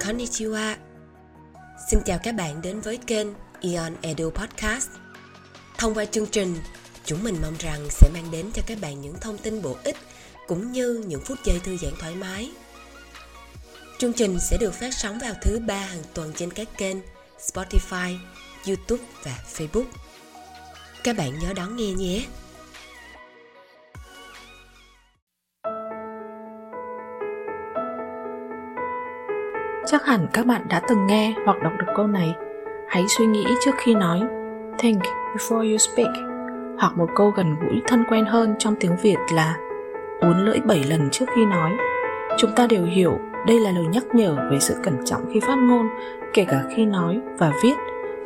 Konnichiwa Xin chào các bạn đến với kênh Eon Edu Podcast Thông qua chương trình, chúng mình mong rằng sẽ mang đến cho các bạn những thông tin bổ ích cũng như những phút giây thư giãn thoải mái. Chương trình sẽ được phát sóng vào thứ ba hàng tuần trên các kênh Spotify, YouTube và Facebook. Các bạn nhớ đón nghe nhé. Chắc hẳn các bạn đã từng nghe hoặc đọc được câu này. Hãy suy nghĩ trước khi nói. Think before you speak. Hoặc một câu gần gũi thân quen hơn trong tiếng Việt là uốn lưỡi 7 lần trước khi nói. Chúng ta đều hiểu đây là lời nhắc nhở về sự cẩn trọng khi phát ngôn, kể cả khi nói và viết.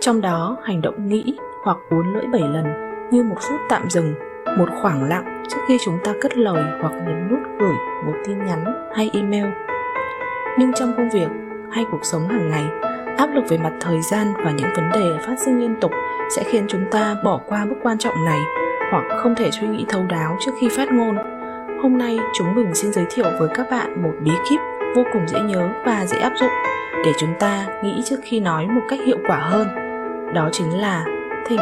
Trong đó, hành động nghĩ hoặc uốn lưỡi 7 lần như một phút tạm dừng, một khoảng lặng trước khi chúng ta cất lời hoặc nhấn nút gửi một tin nhắn hay email. Nhưng trong công việc, hay cuộc sống hàng ngày. Áp lực về mặt thời gian và những vấn đề phát sinh liên tục sẽ khiến chúng ta bỏ qua bước quan trọng này hoặc không thể suy nghĩ thấu đáo trước khi phát ngôn. Hôm nay, chúng mình xin giới thiệu với các bạn một bí kíp vô cùng dễ nhớ và dễ áp dụng để chúng ta nghĩ trước khi nói một cách hiệu quả hơn. Đó chính là think.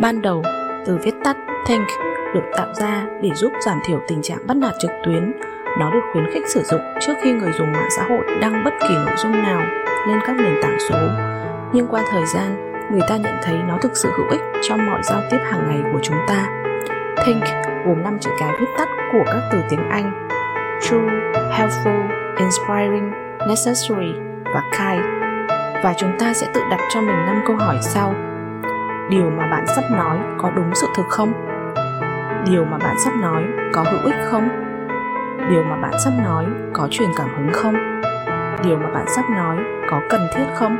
Ban đầu, từ viết tắt think được tạo ra để giúp giảm thiểu tình trạng bắt nạt trực tuyến nó được khuyến khích sử dụng trước khi người dùng mạng xã hội đăng bất kỳ nội dung nào lên các nền tảng số. Nhưng qua thời gian, người ta nhận thấy nó thực sự hữu ích trong mọi giao tiếp hàng ngày của chúng ta. Think gồm 5 chữ cái viết tắt của các từ tiếng Anh True, Helpful, Inspiring, Necessary và Kind. Và chúng ta sẽ tự đặt cho mình 5 câu hỏi sau. Điều mà bạn sắp nói có đúng sự thực không? Điều mà bạn sắp nói có hữu ích không? Điều mà bạn sắp nói có truyền cảm hứng không? Điều mà bạn sắp nói có cần thiết không?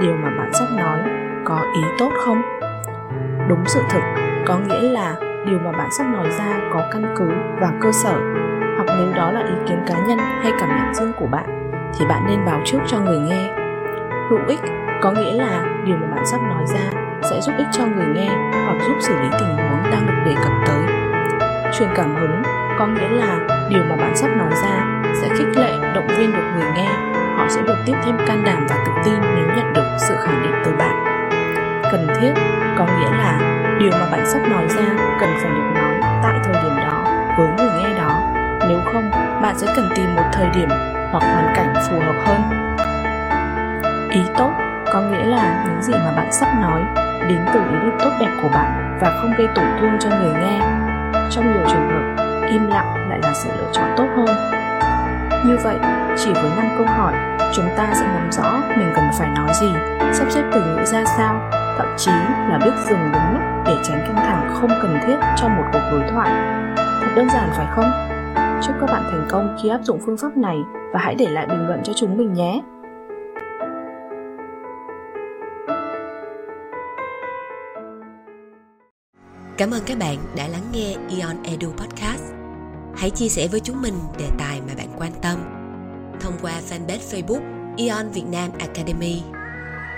Điều mà bạn sắp nói có ý tốt không? Đúng sự thực, có nghĩa là điều mà bạn sắp nói ra có căn cứ và cơ sở. Hoặc nếu đó là ý kiến cá nhân hay cảm nhận riêng của bạn, thì bạn nên báo trước cho người nghe. Hữu ích có nghĩa là điều mà bạn sắp nói ra sẽ giúp ích cho người nghe hoặc giúp xử lý tình huống đang được đề cập tới. Truyền cảm hứng có nghĩa là điều mà bạn sắp nói ra sẽ khích lệ, động viên được người nghe. Họ sẽ được tiếp thêm can đảm và tự tin nếu nhận được sự khẳng định từ bạn. Cần thiết có nghĩa là điều mà bạn sắp nói ra cần phải được nói tại thời điểm đó với người nghe đó. Nếu không, bạn sẽ cần tìm một thời điểm hoặc hoàn cảnh phù hợp hơn. Ý tốt có nghĩa là những gì mà bạn sắp nói đến từ ý định tốt đẹp của bạn và không gây tổn thương cho người nghe. Trong nhiều trường hợp im lặng lại là sự lựa chọn tốt hơn. Như vậy, chỉ với 5 câu hỏi, chúng ta sẽ nắm rõ mình cần phải nói gì, sắp xếp từ ngữ ra sao, thậm chí là biết dừng đúng lúc để tránh căng thẳng không cần thiết trong một cuộc đối thoại. Thật đơn giản phải không? Chúc các bạn thành công khi áp dụng phương pháp này và hãy để lại bình luận cho chúng mình nhé! Cảm ơn các bạn đã lắng nghe Ion Edu Podcast. Hãy chia sẻ với chúng mình đề tài mà bạn quan tâm thông qua fanpage Facebook Ion Việt Nam Academy.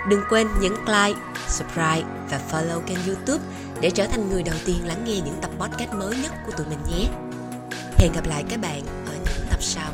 Đừng quên nhấn like, subscribe và follow kênh YouTube để trở thành người đầu tiên lắng nghe những tập podcast mới nhất của tụi mình nhé. Hẹn gặp lại các bạn ở những tập sau.